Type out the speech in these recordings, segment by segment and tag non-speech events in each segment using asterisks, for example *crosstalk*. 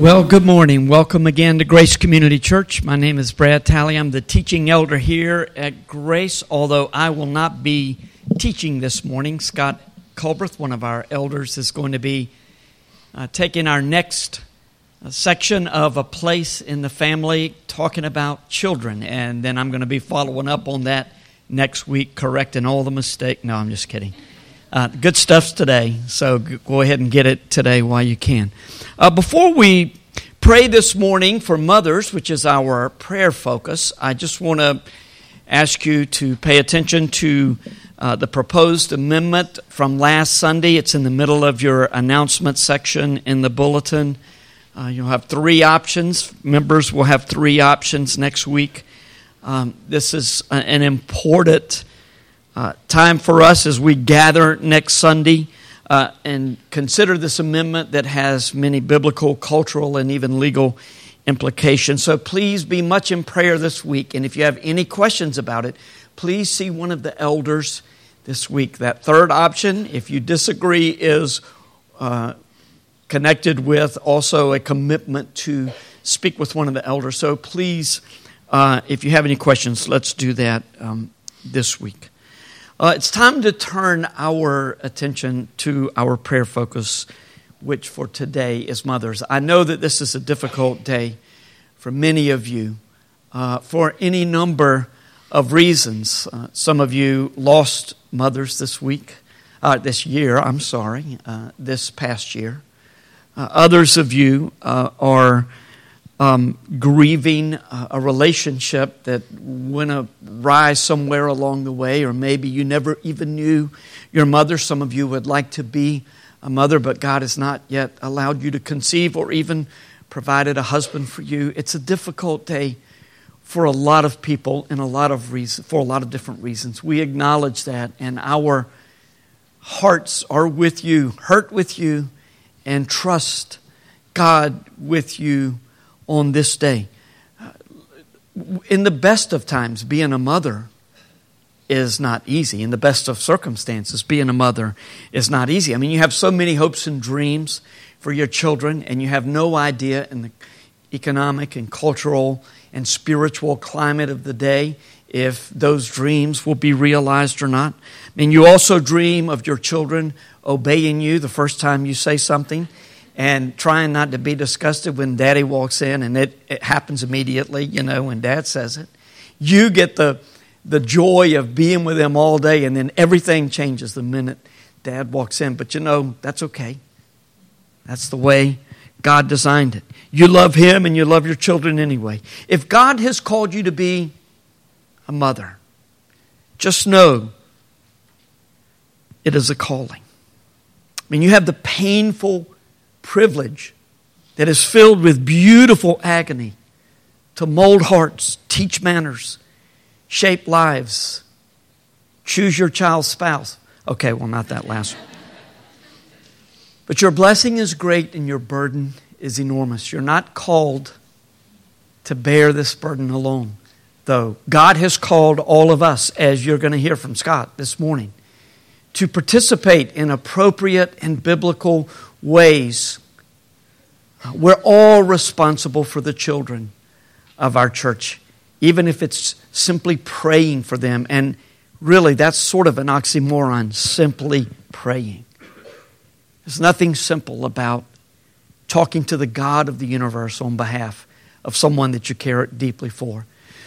Well, good morning. Welcome again to Grace Community Church. My name is Brad Talley. I'm the teaching elder here at Grace, although I will not be teaching this morning. Scott Culbreth, one of our elders, is going to be uh, taking our next uh, section of A Place in the Family, talking about children. And then I'm going to be following up on that next week, correcting all the mistakes. No, I'm just kidding. Uh, good stuff's today, so go ahead and get it today while you can. Uh, before we pray this morning for mothers, which is our prayer focus, I just want to ask you to pay attention to uh, the proposed amendment from last Sunday. It's in the middle of your announcement section in the bulletin. Uh, you'll have three options. Members will have three options next week. Um, this is an important uh, time for us as we gather next Sunday uh, and consider this amendment that has many biblical, cultural, and even legal implications. So please be much in prayer this week. And if you have any questions about it, please see one of the elders this week. That third option, if you disagree, is uh, connected with also a commitment to speak with one of the elders. So please, uh, if you have any questions, let's do that um, this week. Uh, it's time to turn our attention to our prayer focus, which for today is mothers. I know that this is a difficult day for many of you uh, for any number of reasons. Uh, some of you lost mothers this week, uh, this year, I'm sorry, uh, this past year. Uh, others of you are um, grieving a relationship that went awry somewhere along the way, or maybe you never even knew your mother. Some of you would like to be a mother, but God has not yet allowed you to conceive or even provided a husband for you. It's a difficult day for a lot of people and a lot of reasons, for a lot of different reasons. We acknowledge that, and our hearts are with you, hurt with you, and trust God with you on this day. In the best of times, being a mother is not easy. In the best of circumstances, being a mother is not easy. I mean, you have so many hopes and dreams for your children, and you have no idea in the economic and cultural and spiritual climate of the day if those dreams will be realized or not. I mean, you also dream of your children obeying you the first time you say something and trying not to be disgusted when daddy walks in and it, it happens immediately, you know, when dad says it. You get the, the joy of being with them all day, and then everything changes the minute dad walks in. But you know, that's okay. That's the way God designed it. You love him and you love your children anyway. If God has called you to be a mother, just know it is a calling. I mean, you have the painful privilege that is filled with beautiful agony to mold hearts, teach manners, shape lives, choose your child's spouse. Okay, well, not that last one. But your blessing is great and your burden is enormous. You're not called to bear this burden alone, though. God has called all of us, as you're going to hear from Scott this morning, to participate in appropriate and biblical ways. We're all responsible for the children of our church, even if it's simply praying for them. And really, that's sort of an oxymoron simply praying. There's nothing simple about talking to the God of the universe on behalf of someone that you care deeply for.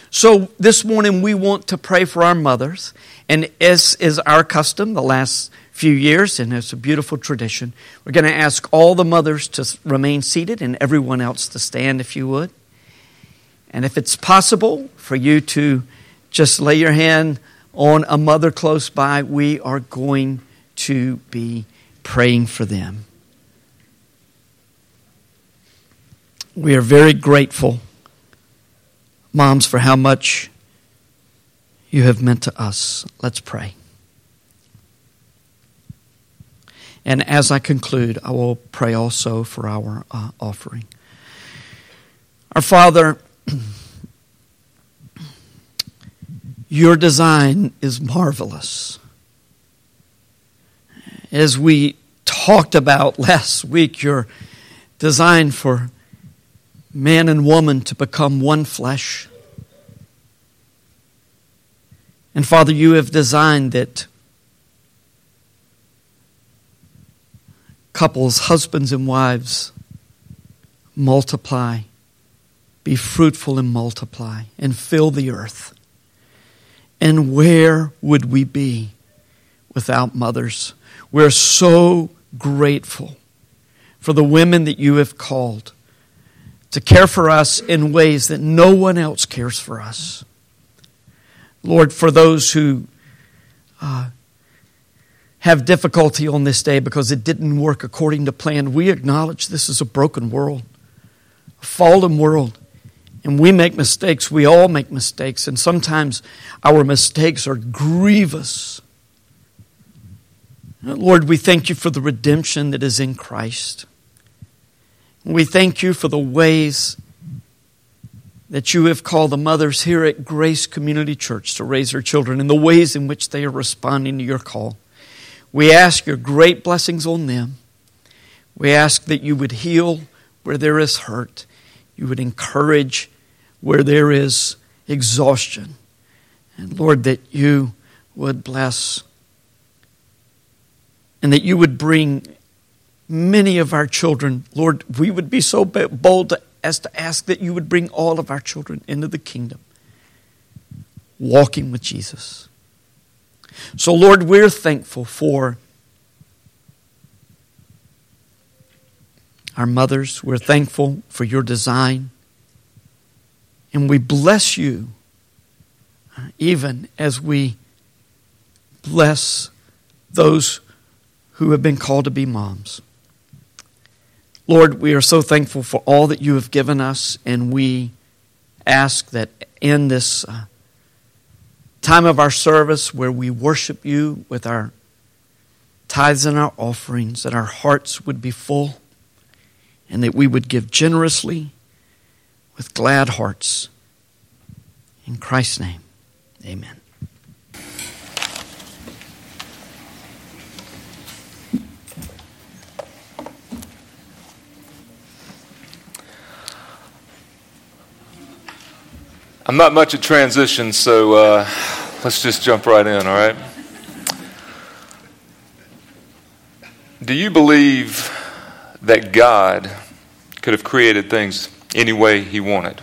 So this morning we want to pray for our mothers, and as is our custom the last few years, and it's a beautiful tradition, we're going to ask all the mothers to remain seated and everyone else to stand if you would. And if it's possible for you to just lay your hand on a mother close by, we are going to be praying for them. We are very grateful moms, for how much you have meant to us. Let's pray. And as I conclude, I will pray also for our uh, offering. Our Father, *clears throat* your design is marvelous. As we talked about last week your design for man and woman to become one flesh. And Father, you have designed that couples, husbands and wives, multiply, be fruitful and multiply, and fill the earth. And where would we be without mothers? We're so grateful for the women that you have called to care for us in ways that no one else cares for us. Lord, for those who uh, have difficulty on this day because it didn't work according to plan, we acknowledge this is a broken world, a fallen world. And we make mistakes. We all make mistakes. And sometimes our mistakes are grievous. Lord, we thank you for the redemption that is in Christ. We thank you for the ways that you have called the mothers here at Grace Community Church to raise their children and the ways in which they are responding to your call. We ask your great blessings on them. We ask that you would heal where there is hurt, you would encourage where there is exhaustion. And Lord, that you would bless and that you would bring many of our children. Lord, we would be so bold as to ask that you would bring all of our children into the kingdom, walking with Jesus. So, Lord, we're thankful for our mothers. We're thankful for your design. And we bless you uh, even as we bless those who have been called to be moms. Lord, we are so thankful for all that you have given us, and we ask that in this uh, time of our service where we worship you with our tithes and our offerings, that our hearts would be full and that we would give generously with glad hearts. In Christ's name, amen. I'm not much at transition, so uh, let's just jump right in, all right? Do you believe that God could have created things any way He wanted?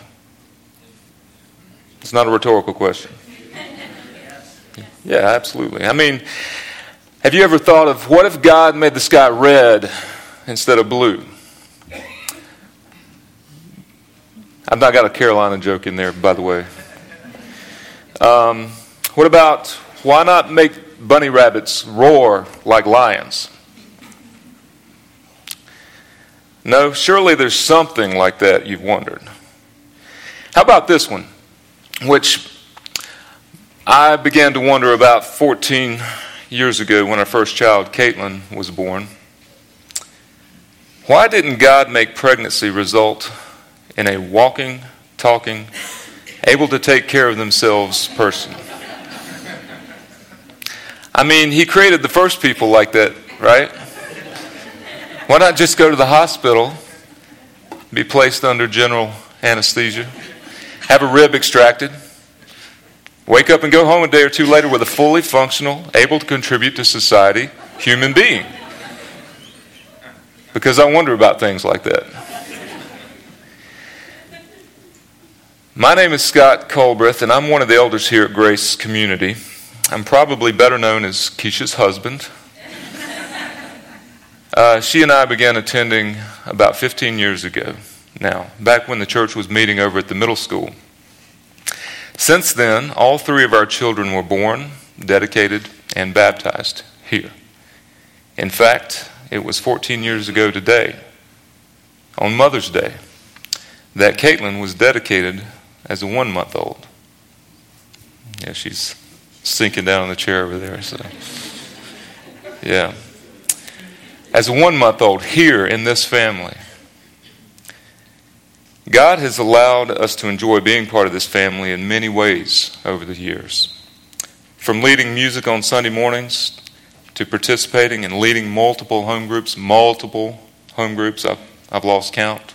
It's not a rhetorical question. Yeah, absolutely. I mean, have you ever thought of what if God made the sky red instead of blue? I've not got a Carolina joke in there, by the way. Um, what about why not make bunny rabbits roar like lions? No, surely there's something like that you've wondered. How about this one, which I began to wonder about 14 years ago when our first child, Caitlin, was born. Why didn't God make pregnancy result in a walking, talking, able to take care of themselves person. I mean, he created the first people like that, right? Why not just go to the hospital, be placed under general anesthesia, have a rib extracted, wake up and go home a day or two later with a fully functional, able to contribute to society human being? Because I wonder about things like that. My name is Scott Culbreth, and I'm one of the elders here at Grace Community. I'm probably better known as Keisha's husband. Uh, she and I began attending about 15 years ago now, back when the church was meeting over at the middle school. Since then, all three of our children were born, dedicated, and baptized here. In fact, it was 14 years ago today, on Mother's Day, that Caitlin was dedicated as a one month old. Yeah, she's sinking down in the chair over there. So, yeah. As a one month old here in this family, God has allowed us to enjoy being part of this family in many ways over the years. From leading music on Sunday mornings to participating and leading multiple home groups, multiple home groups, I've, I've lost count,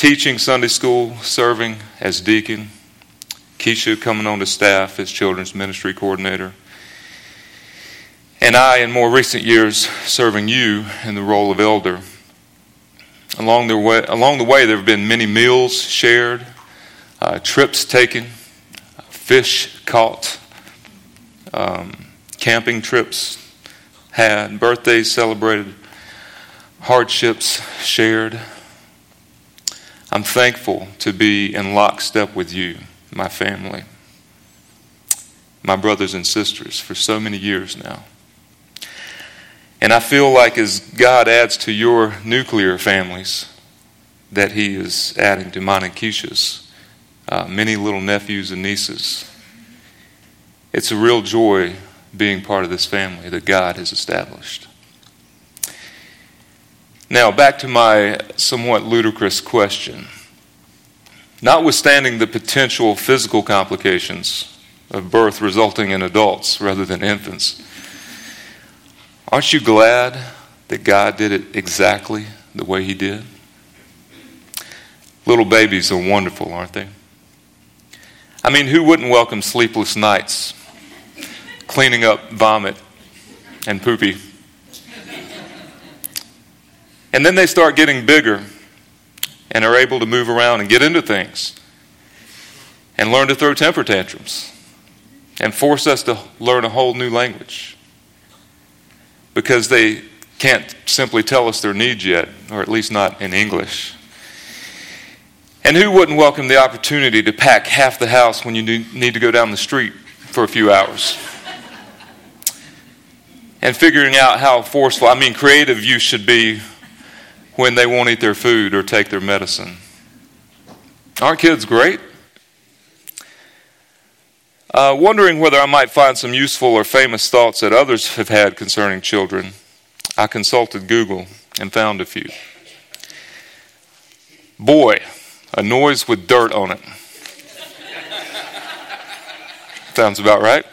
teaching Sunday school, serving as deacon, Keisha coming on to staff as children's ministry coordinator, and I, in more recent years, serving you in the role of elder. Along the way, along the way there have been many meals shared, uh, trips taken, fish caught, um, camping trips had, birthdays celebrated, hardships shared. I'm thankful to be in lockstep with you, my family, my brothers and sisters, for so many years now. And I feel like as God adds to your nuclear families, that He is adding to Keisha's uh, many little nephews and nieces. It's a real joy being part of this family that God has established. Now, back to my somewhat ludicrous question. Notwithstanding the potential physical complications of birth resulting in adults rather than infants, aren't you glad that God did it exactly the way He did? Little babies are wonderful, aren't they? I mean, who wouldn't welcome sleepless nights cleaning up vomit and poopy. And then they start getting bigger and are able to move around and get into things and learn to throw temper tantrums and force us to learn a whole new language because they can't simply tell us their needs yet, or at least not in English. And who wouldn't welcome the opportunity to pack half the house when you need to go down the street for a few hours? and figuring out how forceful, I mean, creative you should be when they won't eat their food or take their medicine. Aren't kids great? Uh, wondering whether I might find some useful or famous thoughts that others have had concerning children, I consulted Google and found a few. Boy, a noise with dirt on it. Sounds about right.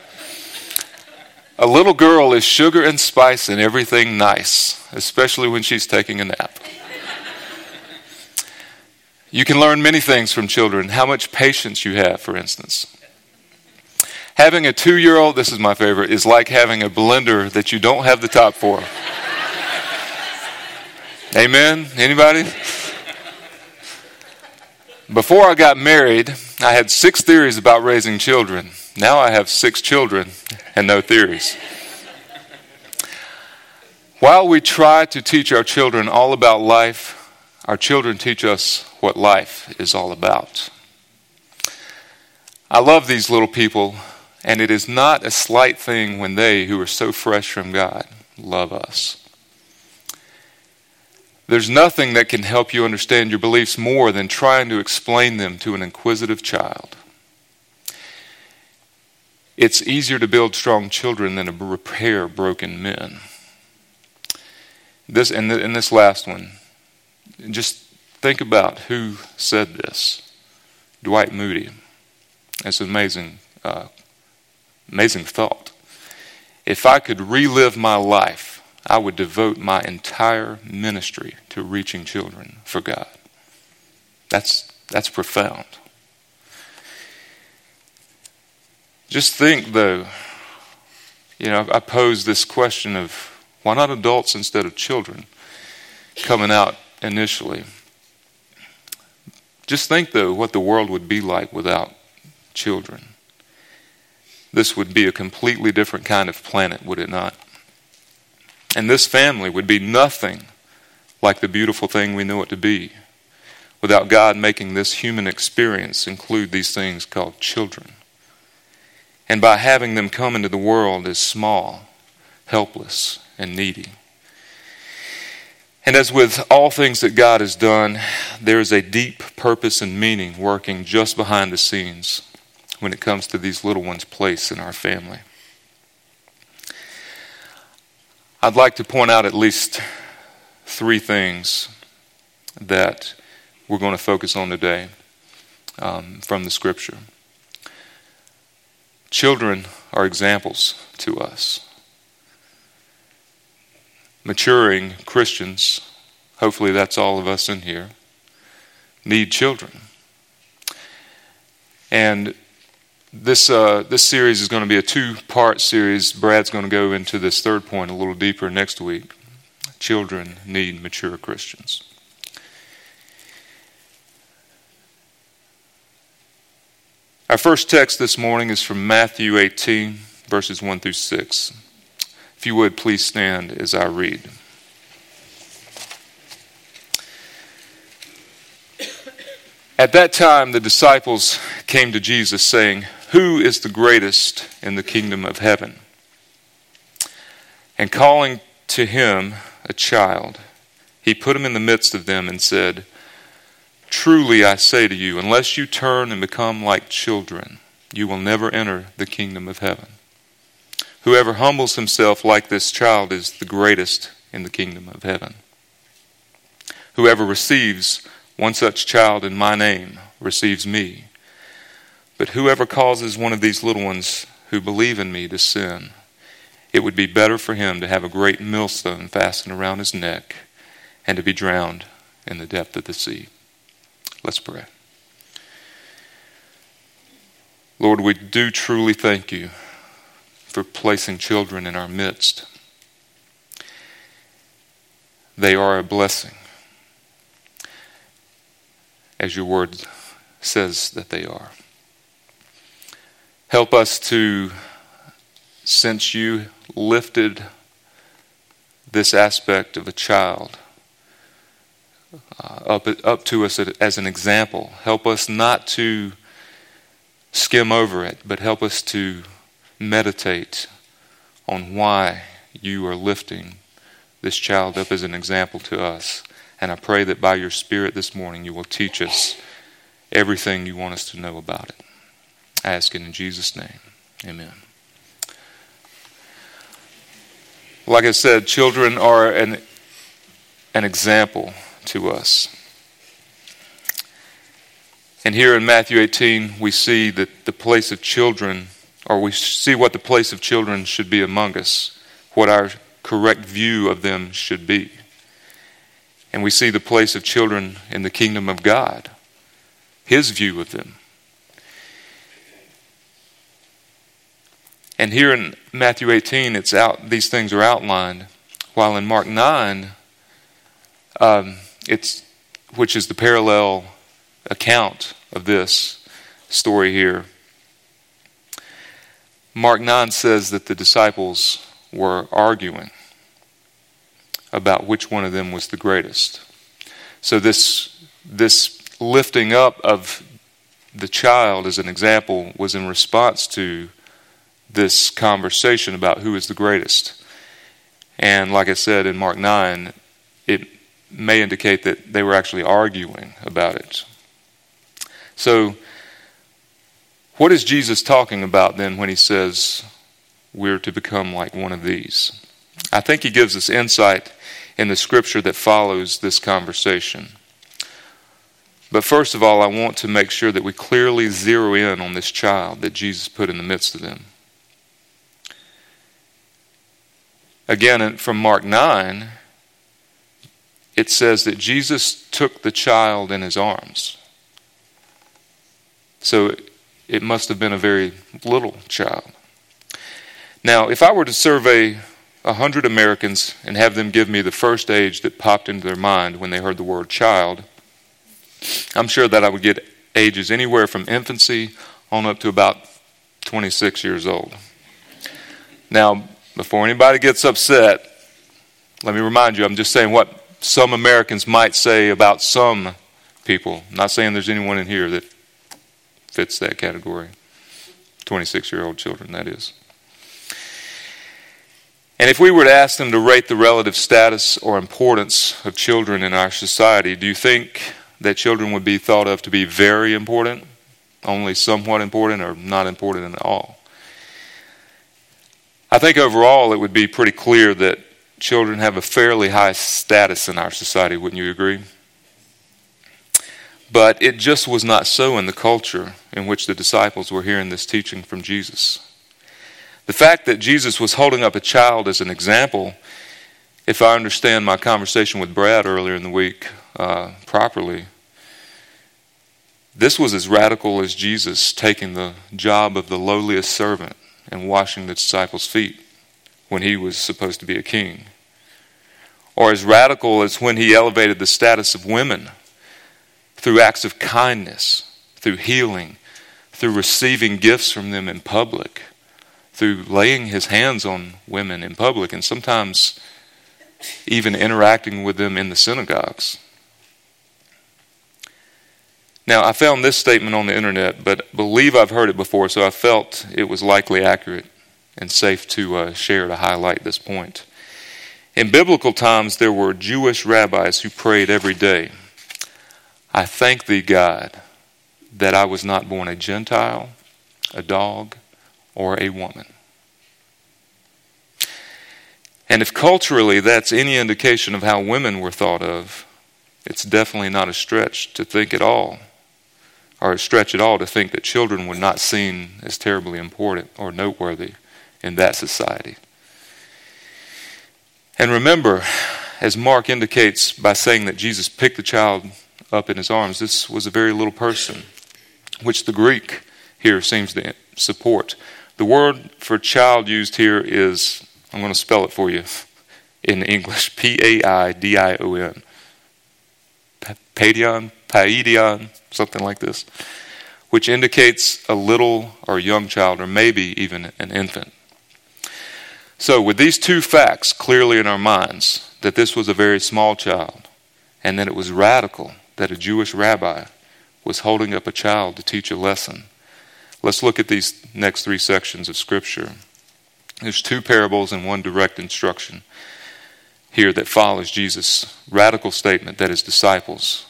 A little girl is sugar and spice and everything nice, especially when she's taking a nap. You can learn many things from children. How much patience you have, for instance. Having a two year old, this is my favorite, is like having a blender that you don't have the top for. Amen? Anybody? Before I got married, I had six theories about raising children. Now I have six children and no theories. While we try to teach our children all about life, our children teach us what life is all about. I love these little people, and it is not a slight thing when they, who are so fresh from God, love us. There's nothing that can help you understand your beliefs more than trying to explain them to an inquisitive child. It's easier to build strong children than to repair broken men. This and, the, and this last one, just think about who said this. Dwight Moody. It's an amazing, uh, amazing thought. If I could relive my life, I would devote my entire ministry to reaching children for God. That's, that's profound. Just think, though, you know, I pose this question of why not adults instead of children coming out initially. Just think, though, what the world would be like without children. This would be a completely different kind of planet, would it not? And this family would be nothing like the beautiful thing we know it to be without God making this human experience include these things called children and by having them come into the world as small, helpless, and needy. And as with all things that God has done, there is a deep purpose and meaning working just behind the scenes when it comes to these little ones' place in our family. I'd like to point out at least three things that we're going to focus on today um, from the scripture. Children are examples to us. maturing Christians, hopefully that's all of us in here, need children. And this, uh, this series is going to be a two part series. Brad's going to go into this third point a little deeper next week. Children need mature Christians. Our first text this morning is from Matthew 18, verses 1 through 6. If you would, please stand as I read. At that time, the disciples came to Jesus, saying, Who is the greatest in the kingdom of heaven? And calling to him a child, he put him in the midst of them and said, Truly I say to you, unless you turn and become like children, you will never enter the kingdom of heaven. Whoever humbles himself like this child is the greatest in the kingdom of heaven. Whoever receives one such child in my name receives me. But whoever causes one of these little ones who believe in me to sin, it would be better for him to have a great millstone fastened around his neck and to be drowned in the depth of the sea. Let's pray. Lord, we do truly thank you for placing children in our midst. They are a blessing, as your word says that they are. Help us to, since you lifted this aspect of a child uh, up, up to us as an example, help us not to skim over it, but help us to meditate on why you are lifting this child up as an example to us. And I pray that by your Spirit this morning you will teach us everything you want us to know about it. I ask it in Jesus' name. Amen. Like I said, children are an, an example to us. And here in Matthew 18, we see that the place of children or we see what the place of children should be among us, what our correct view of them should be. And we see the place of children in the kingdom of God, his view of them. And here in Matthew 18, it's out, these things are outlined, while in Mark 9, um, it's, which is the parallel account of this story here, Mark 9 says that the disciples were arguing about which one of them was the greatest. So, this, this lifting up of the child as an example was in response to this conversation about who is the greatest. And like I said in Mark 9, it may indicate that they were actually arguing about it. So, what is Jesus talking about then when he says we're to become like one of these? I think he gives us insight in the scripture that follows this conversation. But first of all, I want to make sure that we clearly zero in on this child that Jesus put in the midst of them. Again, from Mark 9, it says that Jesus took the child in his arms. So it must have been a very little child. Now, if I were to survey 100 Americans and have them give me the first age that popped into their mind when they heard the word child, I'm sure that I would get ages anywhere from infancy on up to about 26 years old. Now, before anybody gets upset, let me remind you, I'm just saying what some Americans might say about some people. I'm not saying there's anyone in here that fits that category. 26 year old children, that is. And if we were to ask them to rate the relative status or importance of children in our society, do you think that children would be thought of to be very important, only somewhat important, or not important at all? I think overall it would be pretty clear that children have a fairly high status in our society, wouldn't you agree? But it just was not so in the culture in which the disciples were hearing this teaching from Jesus. The fact that Jesus was holding up a child as an example if I understand my conversation with Brad earlier in the week uh, properly, this was as radical as Jesus taking the job of the lowliest servant and washing the disciples' feet when he was supposed to be a king. Or as radical as when he elevated the status of women through acts of kindness, through healing, through receiving gifts from them in public, through laying his hands on women in public, and sometimes even interacting with them in the synagogues. Now, I found this statement on the internet, but believe I've heard it before, so I felt it was likely accurate and safe to uh, share to highlight this point. In biblical times, there were Jewish rabbis who prayed every day I thank thee, God, that I was not born a Gentile, a dog, or a woman. And if culturally that's any indication of how women were thought of, it's definitely not a stretch to think at all or a stretch at all to think that children were not seen as terribly important or noteworthy in that society. And remember, as Mark indicates by saying that Jesus picked the child up in his arms, this was a very little person, which the Greek here seems to support. The word for child used here is, I'm going to spell it for you in English P A I D I O N. Paidion, Paidion, something like this, which indicates a little or young child, or maybe even an infant. So, with these two facts clearly in our minds, that this was a very small child, and that it was radical that a Jewish rabbi was holding up a child to teach a lesson, let's look at these next three sections of Scripture. There's two parables and one direct instruction here that follows Jesus' radical statement that his disciples,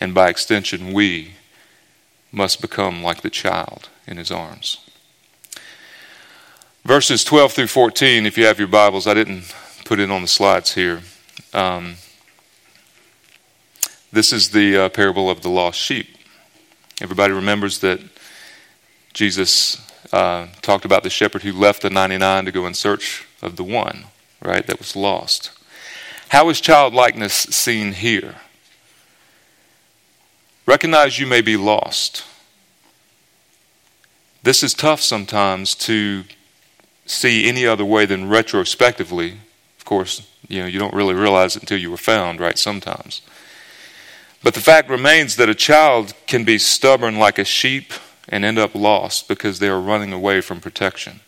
and by extension we, must become like the child in his arms. Verses 12 through 14, if you have your Bibles, I didn't put it on the slides here. Um, this is the uh, parable of the lost sheep. Everybody remembers that Jesus uh, talked about the shepherd who left the 99 to go in search of the one, right, that was lost. How is childlikeness seen here? Recognize you may be lost. This is tough sometimes to see any other way than retrospectively. Of course, you know, you don't really realize it until you were found, right? Sometimes. But the fact remains that a child can be stubborn like a sheep and end up lost because they are running away from protection.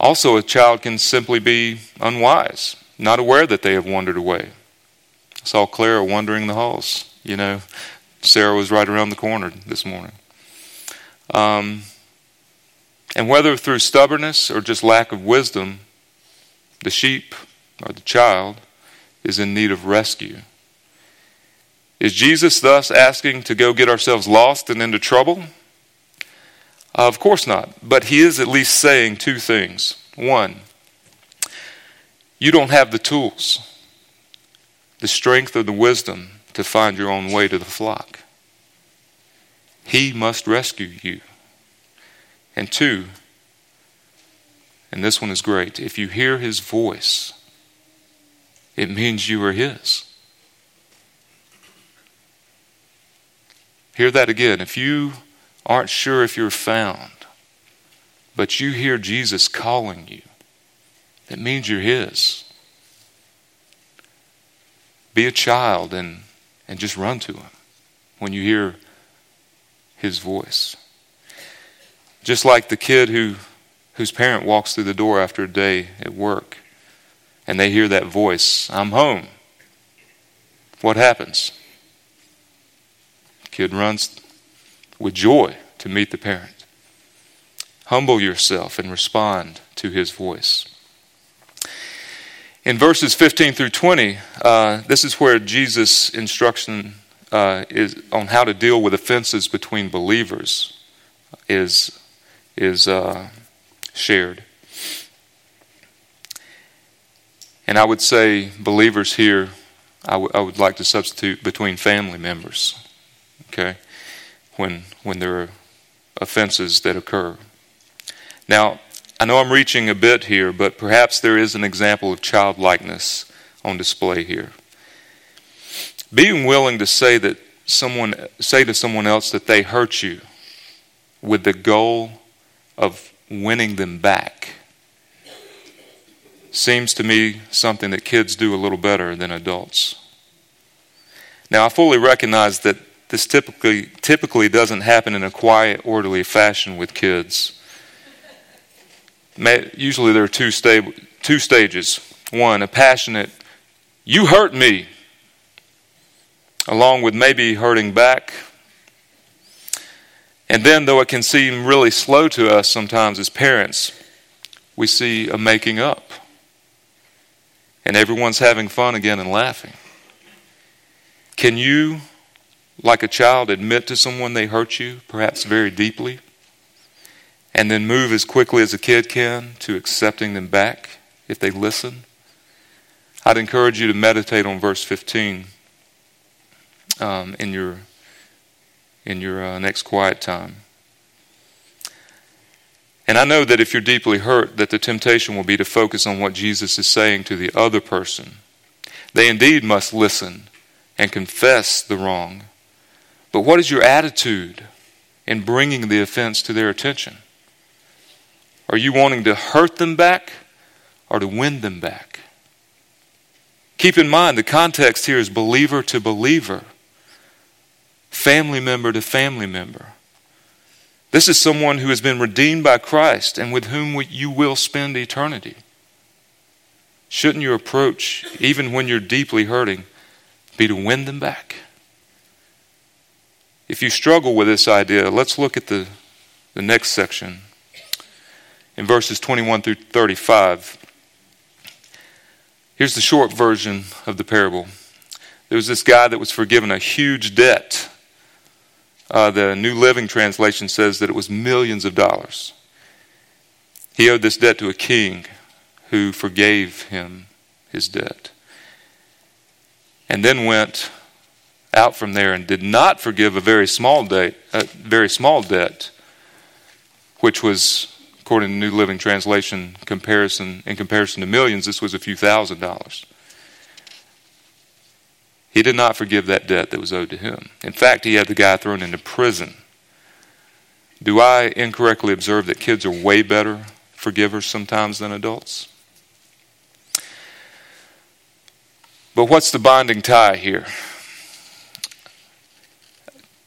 Also, a child can simply be unwise not aware that they have wandered away. I saw Clara wandering the halls. You know, Sarah was right around the corner this morning. Um, and whether through stubbornness or just lack of wisdom, the sheep or the child is in need of rescue. Is Jesus thus asking to go get ourselves lost and into trouble? Uh, of course not. But he is at least saying two things. One, you don't have the tools, the strength, or the wisdom to find your own way to the flock. He must rescue you. And two, and this one is great, if you hear his voice, it means you are his. Hear that again. If you aren't sure if you're found, but you hear Jesus calling you, it means you're His. Be a child and, and just run to Him when you hear His voice. Just like the kid who, whose parent walks through the door after a day at work and they hear that voice, I'm home. What happens? kid runs with joy to meet the parent. Humble yourself and respond to his voice. In verses 15 through 20, uh, this is where Jesus' instruction uh, is on how to deal with offenses between believers is, is uh, shared. And I would say believers here, I, w- I would like to substitute between family members, okay, when, when there are offenses that occur. Now, I know I'm reaching a bit here, but perhaps there is an example of childlikeness on display here. Being willing to say that someone say to someone else that they hurt you with the goal of winning them back seems to me something that kids do a little better than adults. Now, I fully recognize that this typically, typically doesn't happen in a quiet, orderly fashion with kids. Usually, there are two, sta- two stages. One, a passionate, you hurt me, along with maybe hurting back. And then, though it can seem really slow to us sometimes as parents, we see a making up. And everyone's having fun again and laughing. Can you, like a child, admit to someone they hurt you, perhaps very deeply, and then move as quickly as a kid can to accepting them back if they listen? I'd encourage you to meditate on verse 15 um, in your in your uh, next quiet time. And I know that if you're deeply hurt, that the temptation will be to focus on what Jesus is saying to the other person. They indeed must listen and confess the wrong. But what is your attitude in bringing the offense to their attention? Are you wanting to hurt them back or to win them back? Keep in mind the context here is believer to believer, family member to family member. This is someone who has been redeemed by Christ and with whom you will spend eternity. Shouldn't your approach, even when you're deeply hurting, be to win them back. If you struggle with this idea, let's look at the, the next section. In verses 21 through 35, here's the short version of the parable. There was this guy that was forgiven a huge debt. Uh, the New Living Translation says that it was millions of dollars. He owed this debt to a king who forgave him his debt and then went out from there and did not forgive a very small a very small debt, which was, according to New Living Translation, comparison in comparison to millions, this was a few thousand dollars. He did not forgive that debt that was owed to him. In fact, he had the guy thrown into prison. Do I incorrectly observe that kids are way better forgivers sometimes than adults? But what's the binding tie here?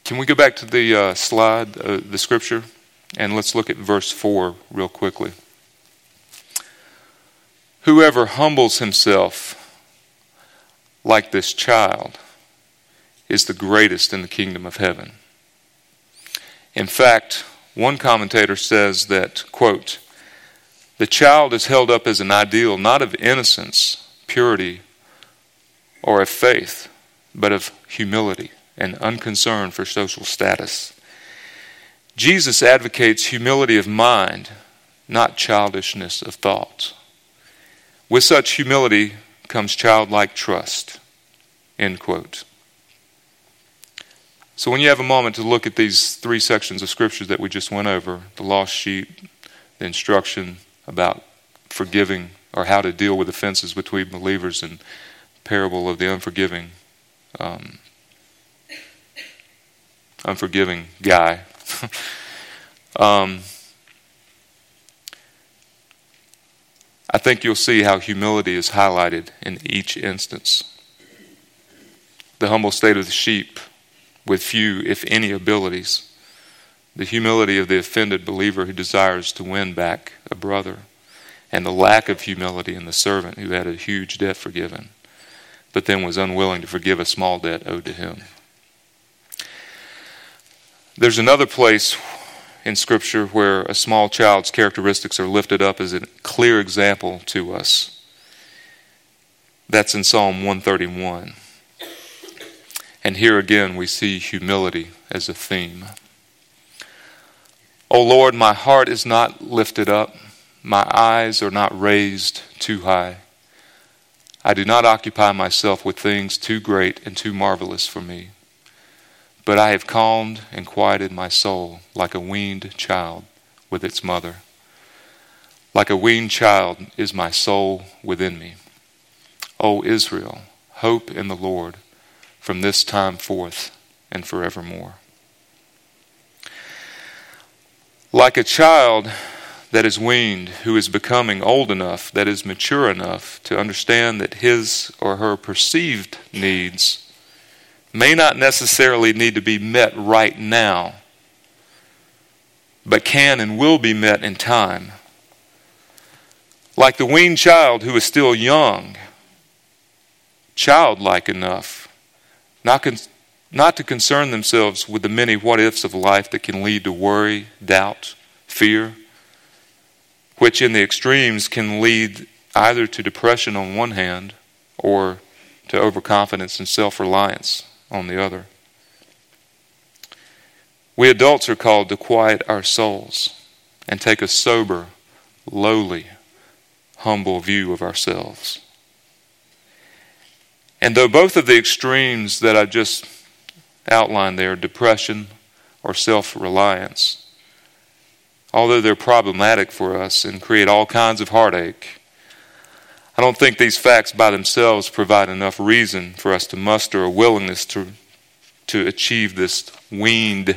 Can we go back to the uh, slide, uh, the scripture, and let's look at verse 4 real quickly. Whoever humbles himself like this child is the greatest in the kingdom of heaven. In fact, one commentator says that, quote, the child is held up as an ideal not of innocence, purity, or of faith, but of humility and unconcern for social status. Jesus advocates humility of mind, not childishness of thought. With such humility comes childlike trust. End quote. So, when you have a moment to look at these three sections of scriptures that we just went over the lost sheep, the instruction about forgiving or how to deal with offenses between believers, and parable of the unforgiving, um, unforgiving guy. *laughs* um, I think you'll see how humility is highlighted in each instance. The humble state of the sheep with few, if any, abilities. The humility of the offended believer who desires to win back a brother. And the lack of humility in the servant who had a huge debt forgiven but then was unwilling to forgive a small debt owed to him. There's another place in Scripture where a small child's characteristics are lifted up as a clear example to us. That's in Psalm 131. And here again we see humility as a theme. O Lord, my heart is not lifted up, my eyes are not raised too high. I do not occupy myself with things too great and too marvelous for me, but I have calmed and quieted my soul like a weaned child with its mother. Like a weaned child is my soul within me. O Israel, hope in the Lord from this time forth and forevermore. Like a child that is weaned, who is becoming old enough, that is mature enough to understand that his or her perceived needs may not necessarily need to be met right now, but can and will be met in time. Like the weaned child who is still young, childlike enough, not, con- not to concern themselves with the many what ifs of life that can lead to worry, doubt, fear, which in the extremes can lead either to depression on one hand or to overconfidence and self reliance on the other. We adults are called to quiet our souls and take a sober, lowly, humble view of ourselves. And though both of the extremes that I just outlined there, depression or self reliance, although they're problematic for us and create all kinds of heartache, I don't think these facts by themselves provide enough reason for us to muster a willingness to, to achieve this weaned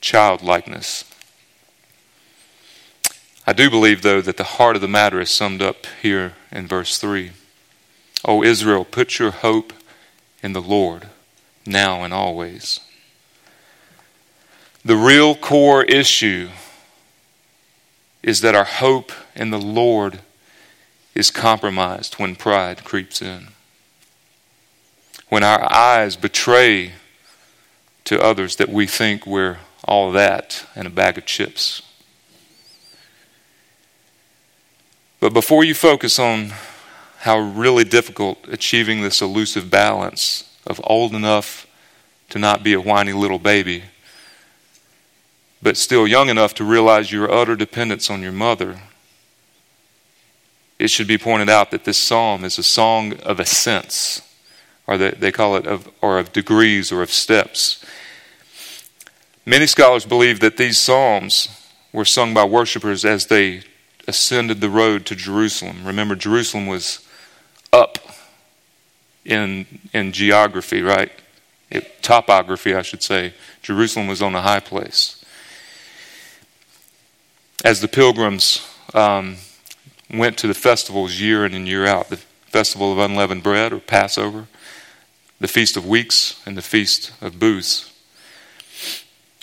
childlikeness. I do believe, though, that the heart of the matter is summed up here in verse 3. O Israel, put your hope in the Lord, now and always. The real core issue is that our hope in the Lord is compromised when pride creeps in. When our eyes betray to others that we think we're all that and a bag of chips. But before you focus on how really difficult achieving this elusive balance of old enough to not be a whiny little baby, but still young enough to realize your utter dependence on your mother, it should be pointed out that this psalm is a song of ascents, or they, they call it of, or of degrees or of steps. Many scholars believe that these psalms were sung by worshipers as they ascended the road to Jerusalem. Remember, Jerusalem was up in, in geography, right? It, topography, I should say. Jerusalem was on a high place. As the pilgrims um, went to the festivals year in and year out the festival of unleavened bread or Passover, the Feast of Weeks, and the Feast of Booths.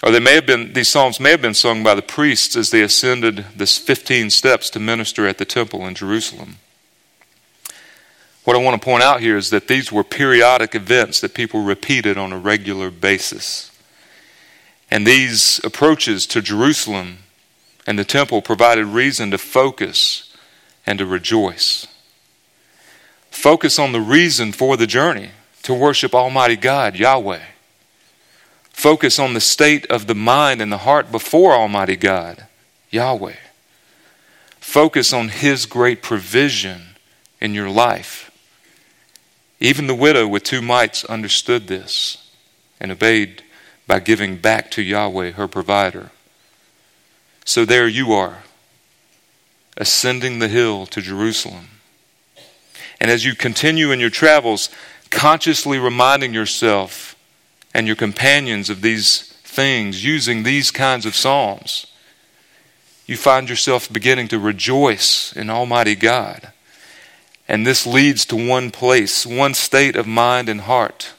Or they may have been, these psalms may have been sung by the priests as they ascended the 15 steps to minister at the temple in Jerusalem. What I want to point out here is that these were periodic events that people repeated on a regular basis. And these approaches to Jerusalem and the temple provided reason to focus and to rejoice. Focus on the reason for the journey to worship Almighty God, Yahweh. Focus on the state of the mind and the heart before Almighty God, Yahweh. Focus on His great provision in your life. Even the widow with two mites understood this and obeyed by giving back to Yahweh, her provider. So there you are, ascending the hill to Jerusalem. And as you continue in your travels, consciously reminding yourself and your companions of these things using these kinds of psalms, you find yourself beginning to rejoice in Almighty God. And this leads to one place, one state of mind and heart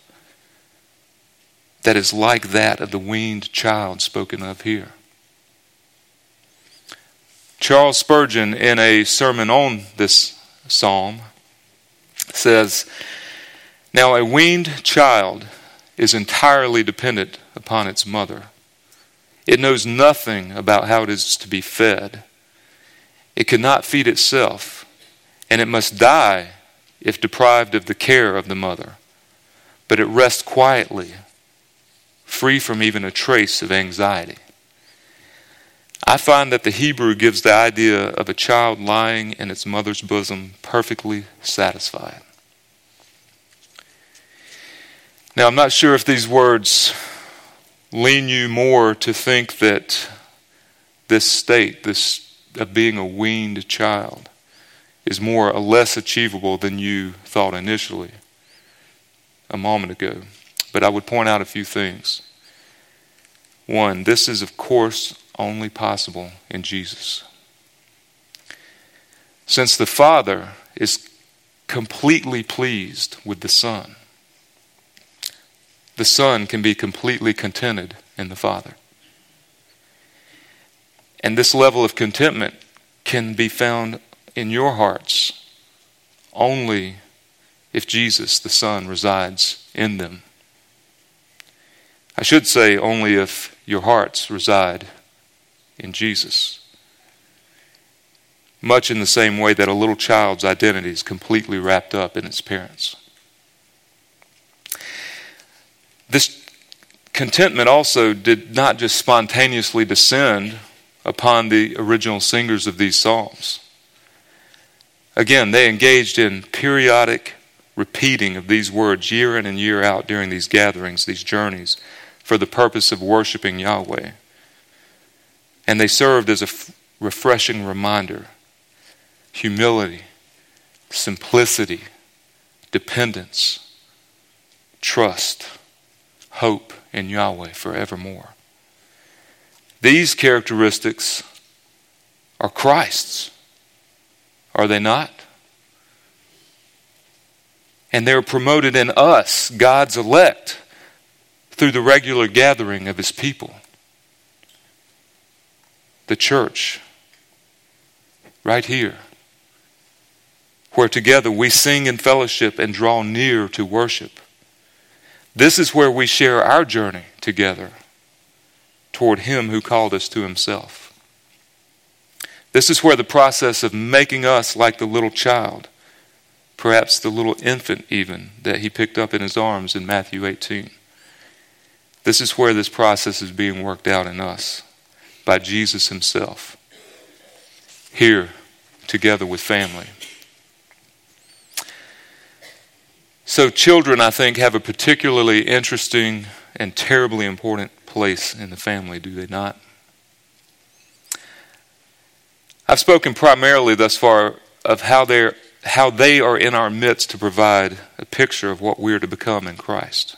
that is like that of the weaned child spoken of here. Charles Spurgeon, in a sermon on this psalm, says, Now a weaned child is entirely dependent upon its mother. It knows nothing about how it is to be fed. It cannot feed itself, and it must die if deprived of the care of the mother. But it rests quietly, free from even a trace of anxiety. I find that the Hebrew gives the idea of a child lying in its mother's bosom perfectly satisfied. Now, I'm not sure if these words lean you more to think that this state, this of being a weaned child is more or less achievable than you thought initially a moment ago. But I would point out a few things. One, this is, of course, only possible in Jesus. Since the Father is completely pleased with the Son, the Son can be completely contented in the Father. And this level of contentment can be found in your hearts only if Jesus, the Son, resides in them. I should say only if your hearts reside in Jesus. Much in the same way that a little child's identity is completely wrapped up in its parents. This contentment also did not just spontaneously descend upon the original singers of these psalms. Again, they engaged in periodic repeating of these words year in and year out during these gatherings, these journeys, for the purpose of worshiping Yahweh. And they served as a f- refreshing reminder humility, simplicity, dependence, trust, hope in Yahweh forevermore. These characteristics are Christ's, are they not? And they're promoted in us, God's elect, through the regular gathering of His people. The church, right here, where together we sing in fellowship and draw near to worship. This is where we share our journey together toward Him who called us to Himself. This is where the process of making us like the little child, perhaps the little infant even, that He picked up in His arms in Matthew 18. This is where this process is being worked out in us by Jesus Himself, here together with family. So, children, I think, have a particularly interesting and terribly important place in the family, do they not? I've spoken primarily thus far of how, they're, how they are in our midst to provide a picture of what we are to become in Christ.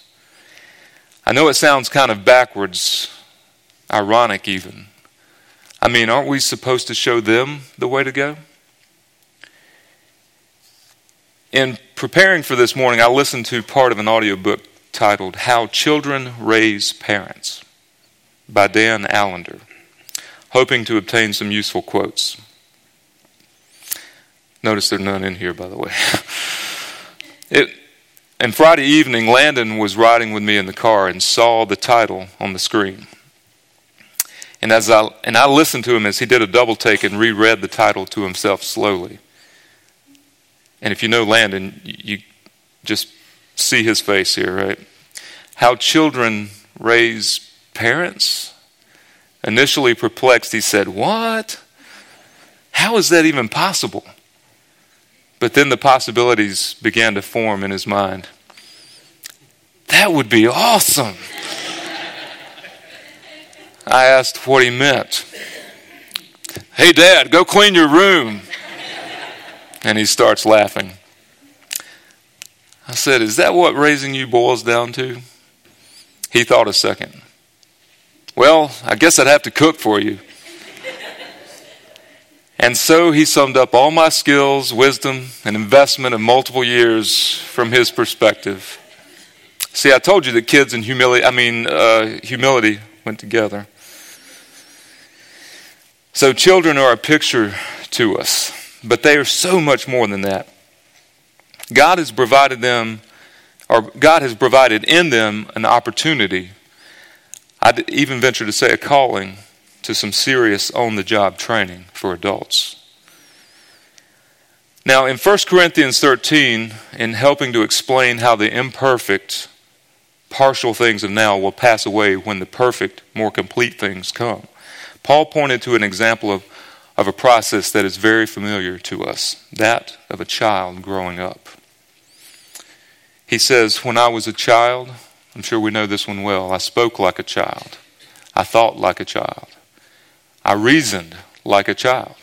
I know it sounds kind of backwards, ironic even. I mean, aren't we supposed to show them the way to go? In preparing for this morning, I listened to part of an audiobook titled How Children Raise Parents by Dan Allender, hoping to obtain some useful quotes. Notice there are none in here, by the way. *laughs* it, and Friday evening, Landon was riding with me in the car and saw the title on the screen. And as I and I listened to him as he did a double take and reread the title to himself slowly. And if you know Landon, you just see his face here, right? How children raise parents? Initially perplexed, he said, What? How is that even possible? But then the possibilities began to form in his mind. That would be awesome. I asked what he meant. Hey, Dad, go clean your room. And he starts laughing. I said, Is that what raising you boils down to? He thought a second. Well, I guess I'd have to cook for you. And so he summed up all my skills, wisdom, and investment of multiple years from his perspective. See, I told you that kids and humility, I mean, uh, humility went together. So children are a picture to us. But they are so much more than that. God has provided them, or God has provided in them an opportunity. I'd even venture to say a calling to some serious on the job training for adults. Now, in 1 Corinthians 13, in helping to explain how the imperfect, partial things of now will pass away when the perfect, more complete things come, Paul pointed to an example of of a process that is very familiar to us that of a child growing up. He says, When I was a child, I'm sure we know this one well, I spoke like a child, I thought like a child, I reasoned like a child.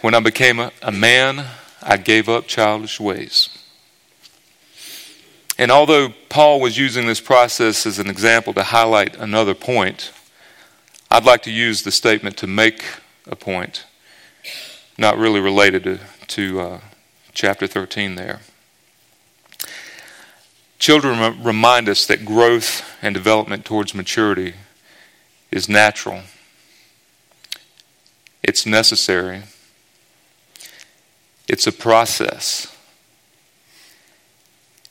When I became a, a man, I gave up childish ways. And although Paul was using this process as an example to highlight another point, I'd like to use the statement to make a point, not really related to, to uh, chapter 13 there. Children remind us that growth and development towards maturity is natural, it's necessary, it's a process.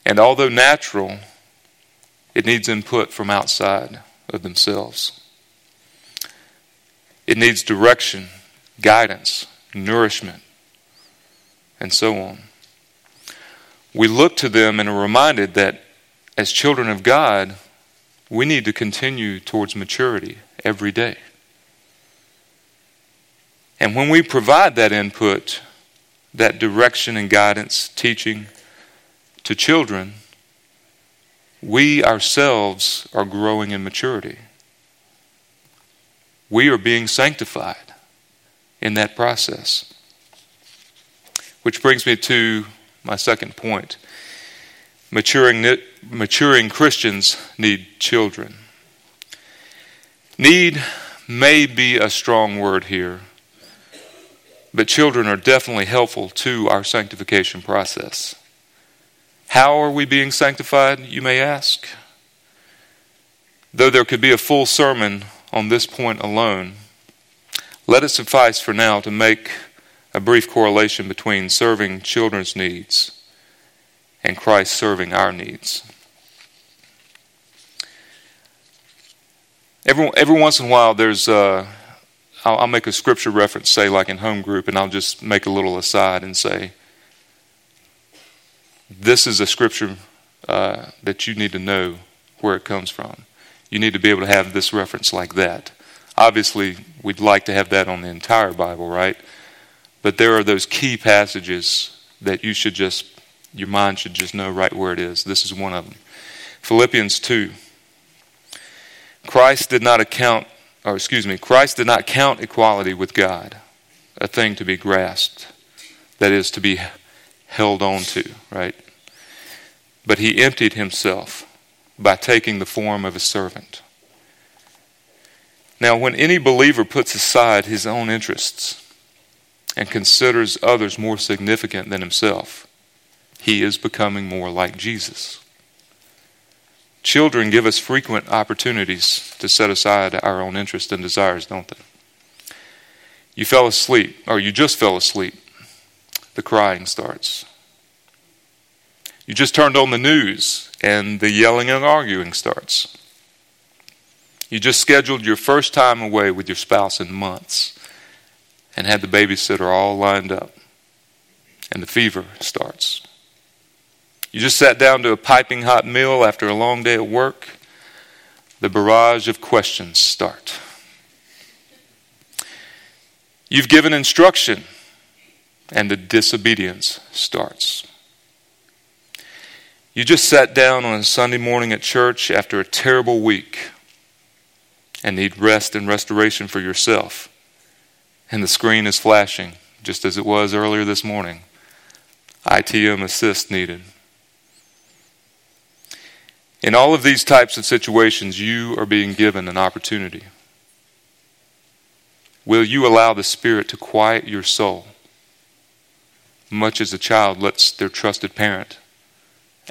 And although natural, it needs input from outside of themselves. It needs direction, guidance, nourishment, and so on we look to them and are reminded that as children of God, we need to continue towards maturity every day. And when we provide that input, that direction and guidance, teaching to children, we ourselves are growing in maturity. We are being sanctified in that process. Which brings me to my second point. Maturing, maturing Christians need children. Need may be a strong word here, but children are definitely helpful to our sanctification process. How are we being sanctified, you may ask? Though there could be a full sermon on this point alone, let it suffice for now to make a brief correlation between serving children's needs and Christ serving our needs. Every, every once in a while, there's uh, I'll, I'll make a scripture reference, say like in home group, and I'll just make a little aside and say, this is a scripture uh, that you need to know where it comes from. You need to be able to have this reference like that. Obviously, we'd like to have that on the entire Bible, right? But there are those key passages that you should just, your mind should just know right where it is. This is one of them. Philippians 2. Christ did not account, or excuse me, Christ did not count equality with God a thing to be grasped, that is, to be held on to, right? But he emptied himself by taking the form of a servant. Now, when any believer puts aside his own interests, and considers others more significant than himself, he is becoming more like Jesus. Children give us frequent opportunities to set aside our own interests and desires, don't they? You fell asleep, or you just fell asleep. The crying starts. You just turned on the news, and the yelling and arguing starts. You just scheduled your first time away with your spouse in months and had the babysitter all lined up. And the fever starts. You just sat down to a piping hot meal after a long day at work. The barrage of questions start. You've given instruction, and the disobedience starts. You just sat down on a Sunday morning at church after a terrible week and need rest and restoration for yourself and the screen is flashing, just as it was earlier this morning. ITM assist needed. In all of these types of situations, you are being given an opportunity. Will you allow the Spirit to quiet your soul, much as a child lets their trusted parent,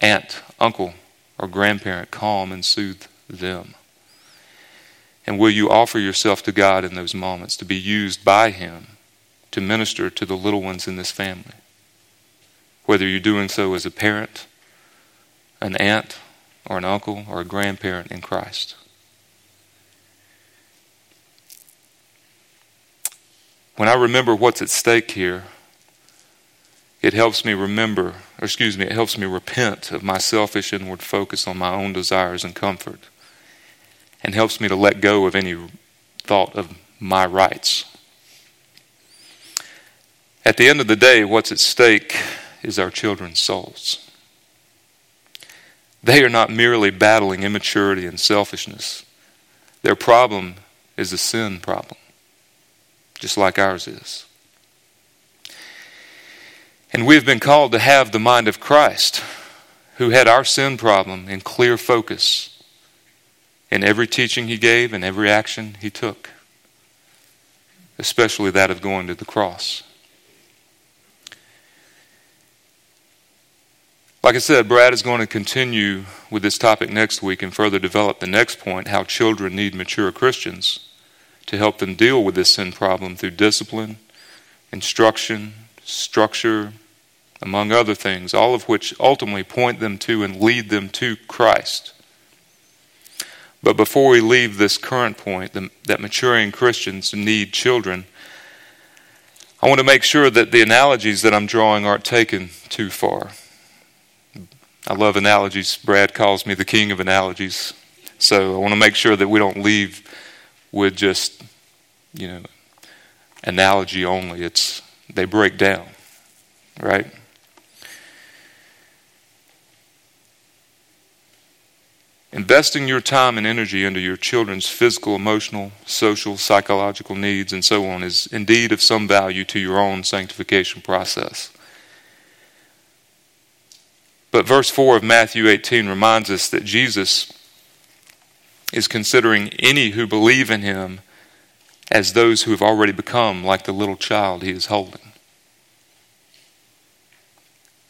aunt, uncle, or grandparent calm and soothe them? And will you offer yourself to God in those moments to be used by Him to minister to the little ones in this family? Whether you're doing so as a parent, an aunt, or an uncle, or a grandparent in Christ. When I remember what's at stake here, it helps me remember, or excuse me, it helps me repent of my selfish inward focus on my own desires and comfort and helps me to let go of any thought of my rights. At the end of the day, what's at stake is our children's souls. They are not merely battling immaturity and selfishness. Their problem is a sin problem. just like ours is. And we have been called to have the mind of Christ, who had our sin problem in clear focus in every teaching he gave and every action he took, especially that of going to the cross. Like I said, Brad is going to continue with this topic next week and further develop the next point how children need mature Christians to help them deal with this sin problem through discipline, instruction, structure, among other things, all of which ultimately point them to and lead them to Christ. But before we leave this current point that maturing Christians need children, I want to make sure that the analogies that I'm drawing aren't taken too far. I love analogies. Brad calls me the king of analogies. So I want to make sure that we don't leave with just, you know, analogy only. It's they break down, right? Investing your time and energy into your children's physical, emotional, social, psychological needs, and so on is indeed of some value to your own sanctification process. But verse 4 of Matthew 18 reminds us that Jesus is considering any who believe in him as those who have already become like the little child he is holding.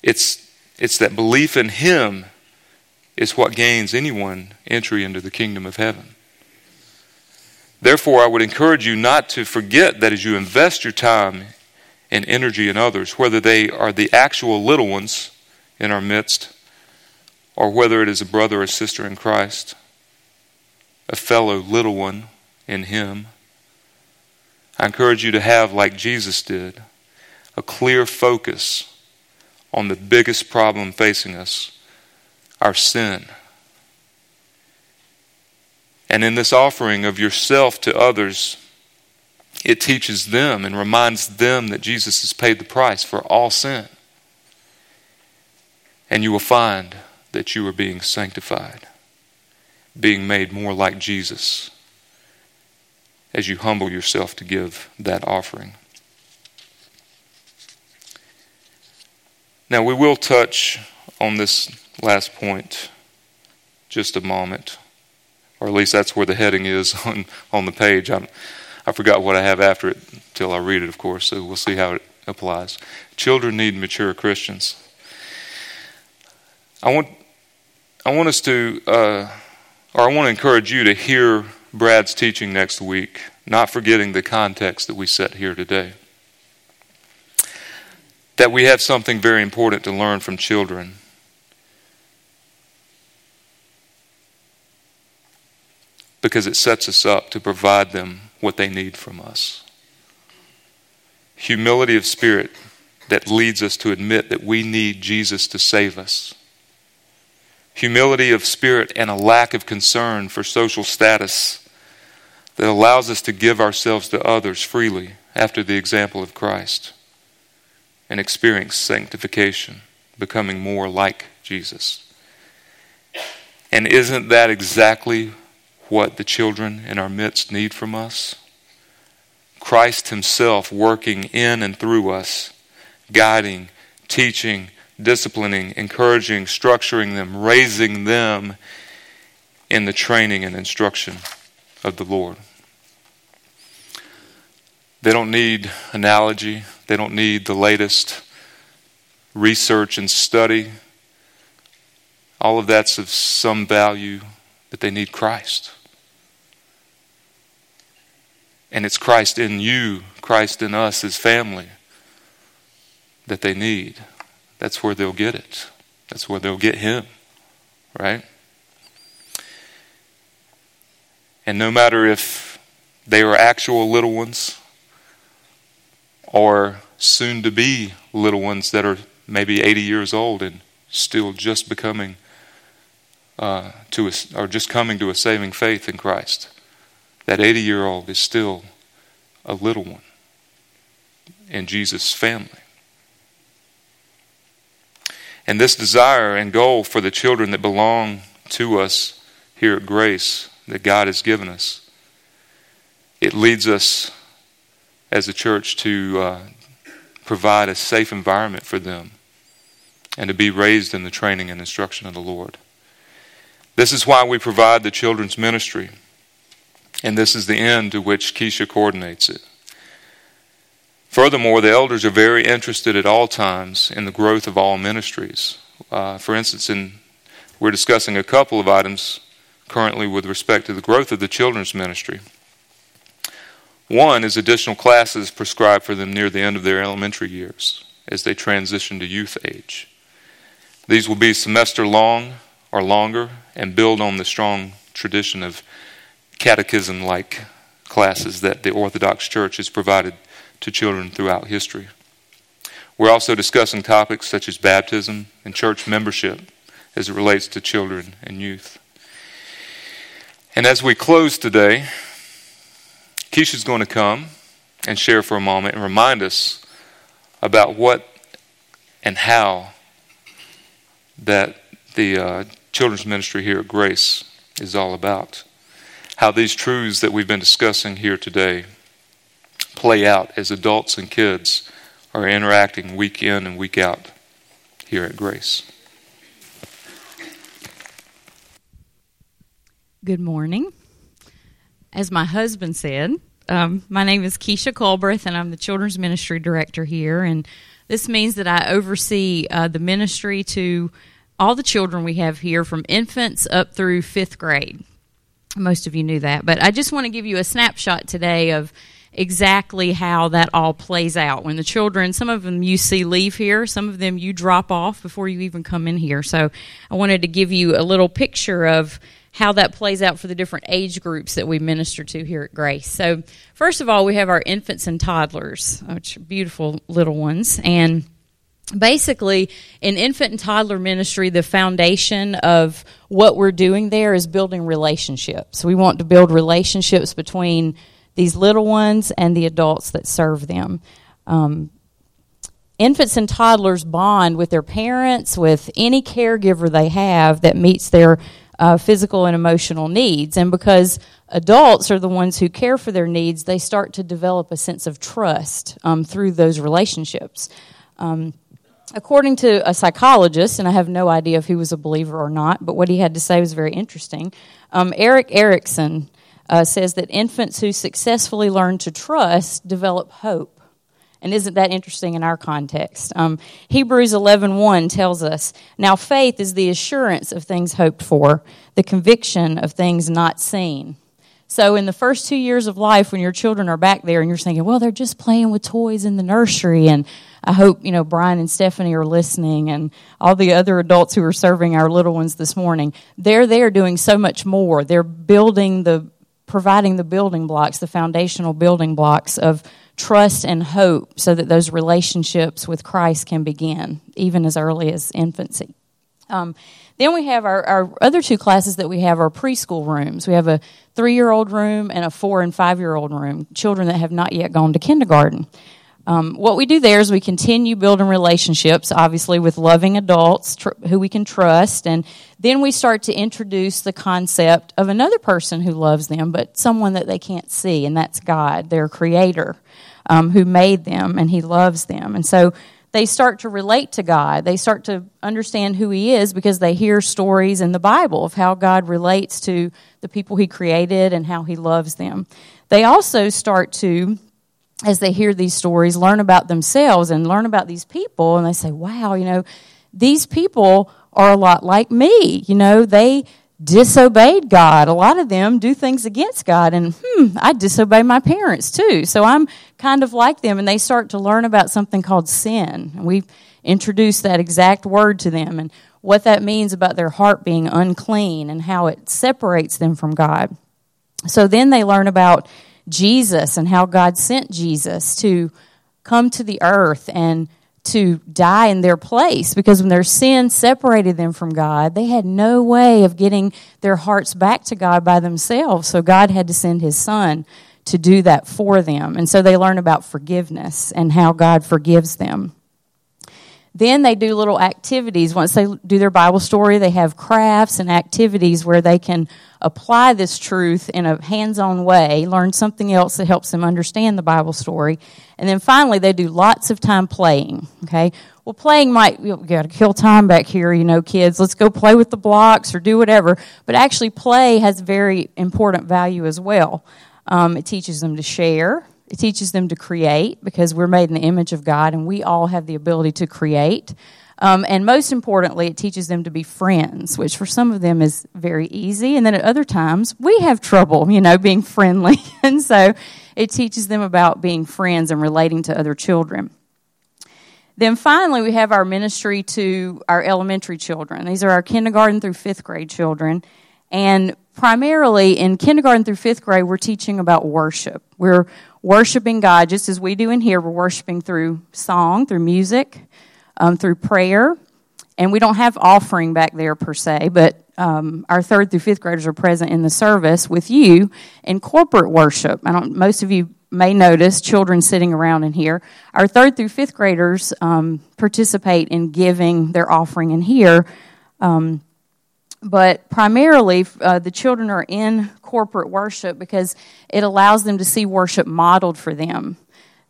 It's, it's that belief in him is what gains anyone entry into the kingdom of heaven. Therefore, I would encourage you not to forget that as you invest your time and energy in others, whether they are the actual little ones in our midst, or whether it is a brother or sister in Christ, a fellow little one in Him. I encourage you to have, like Jesus did, a clear focus on the biggest problem facing us our sin. And in this offering of yourself to others, it teaches them and reminds them that Jesus has paid the price for all sin and you will find that you are being sanctified, being made more like Jesus as you humble yourself to give that offering. Now, we will touch on this last point just a moment, or at least that's where the heading is *laughs* on, on the page. I'm, I forgot what I have after it till I read it, of course, so we'll see how it applies. Children need mature Christians. I want, I want us to, uh, or I want to encourage you to hear Brad's teaching next week, not forgetting the context that we set here today. That we have something very important to learn from children. Because it sets us up to provide them what they need from us. Humility of spirit that leads us to admit that we need Jesus to save us humility of spirit, and a lack of concern for social status that allows us to give ourselves to others freely after the example of Christ and experience sanctification, becoming more like Jesus. And isn't that exactly what the children in our midst need from us? Christ Himself working in and through us, guiding, teaching, disciplining, encouraging, structuring them, raising them in the training and instruction of the Lord. They don't need analogy, they don't need the latest research and study. All of that's of some value, but they need Christ. And it's Christ in you, Christ in us as family that they need that's where they'll get it. That's where they'll get Him, right? And no matter if they are actual little ones or soon to be little ones that are maybe 80 years old and still just becoming uh, to a, or just coming to a saving faith in Christ, that 80 year old is still a little one in Jesus' family. And this desire and goal for the children that belong to us here at Grace that God has given us, it leads us as a church to uh, provide a safe environment for them and to be raised in the training and instruction of the Lord. This is why we provide the children's ministry, and this is the end to which Keisha coordinates it. Furthermore, the elders are very interested at all times in the growth of all ministries. Uh, for instance, in, we're discussing a couple of items currently with respect to the growth of the children's ministry. One is additional classes prescribed for them near the end of their elementary years as they transition to youth age. These will be semester long or longer and build on the strong tradition of catechism like classes that the Orthodox Church has provided to children throughout history. We're also discussing topics such as baptism and church membership as it relates to children and youth. And as we close today, Keisha's going to come and share for a moment and remind us about what and how that the uh, children's ministry here at Grace is all about. How these truths that we've been discussing here today play out as adults and kids are interacting week in and week out here at Grace. Good morning. As my husband said, um, my name is Keisha Culbreth, and I'm the Children's Ministry Director here. And this means that I oversee uh, the ministry to all the children we have here from infants up through fifth grade. Most of you knew that, but I just want to give you a snapshot today of exactly how that all plays out. When the children, some of them you see leave here, some of them you drop off before you even come in here. So I wanted to give you a little picture of how that plays out for the different age groups that we minister to here at Grace. So, first of all, we have our infants and toddlers, which are beautiful little ones. And basically, in infant and toddler ministry, the foundation of what we're doing there is building relationships. We want to build relationships between these little ones and the adults that serve them. Um, infants and toddlers bond with their parents, with any caregiver they have that meets their uh, physical and emotional needs. And because adults are the ones who care for their needs, they start to develop a sense of trust um, through those relationships. Um, according to a psychologist, and I have no idea if he was a believer or not, but what he had to say was very interesting. Um, Erik Erikson uh, says that infants who successfully learn to trust develop hope. And isn't that interesting in our context? Um, Hebrews 11.1 tells us, Now faith is the assurance of things hoped for, the conviction of things not seen. So in the first two years of life, when your children are back there and you're thinking, well, they're just playing with toys in the nursery, and I hope, you know, Brian and Stephanie are listening and all the other adults who are serving our little ones this morning, they're there doing so much more. They're building the providing the building blocks, the foundational building blocks of trust and hope so that those relationships with Christ can begin, even as early as infancy. Um, then we have our, our other two classes that we have are preschool rooms. We have a three year old room and a four and five year old room, children that have not yet gone to kindergarten. Um, what we do there is we continue building relationships, obviously, with loving adults tr- who we can trust, and then we start to introduce the concept of another person who loves them, but someone that they can't see, and that's God, their creator, um, who made them, and He loves them. And so they start to relate to God. They start to understand who He is because they hear stories in the Bible of how God relates to the people He created and how He loves them. They also start to as they hear these stories, learn about themselves and learn about these people, and they say, wow, you know, these people are a lot like me. You know, they disobeyed God. A lot of them do things against God, and hmm, I disobey my parents too. So I'm kind of like them, and they start to learn about something called sin. And we introduce that exact word to them and what that means about their heart being unclean and how it separates them from God. So then they learn about Jesus and how God sent Jesus to come to the earth and to die in their place because when their sin separated them from God, they had no way of getting their hearts back to God by themselves. So God had to send his son to do that for them. And so they learn about forgiveness and how God forgives them. Then they do little activities. Once they do their Bible story, they have crafts and activities where they can apply this truth in a hands on way, learn something else that helps them understand the Bible story. And then finally, they do lots of time playing. Okay? Well, playing might, you got to kill time back here, you know, kids. Let's go play with the blocks or do whatever. But actually, play has very important value as well. Um, it teaches them to share. It teaches them to create because we're made in the image of God and we all have the ability to create. Um, and most importantly, it teaches them to be friends, which for some of them is very easy. And then at other times, we have trouble, you know, being friendly. *laughs* and so it teaches them about being friends and relating to other children. Then finally, we have our ministry to our elementary children. These are our kindergarten through fifth grade children. And primarily in kindergarten through fifth grade, we're teaching about worship. We're worshiping God just as we do in here. We're worshiping through song, through music, um, through prayer. And we don't have offering back there per se, but um, our third through fifth graders are present in the service with you in corporate worship. I don't. Most of you may notice children sitting around in here. Our third through fifth graders um, participate in giving their offering in here. Um, but primarily, uh, the children are in corporate worship because it allows them to see worship modeled for them.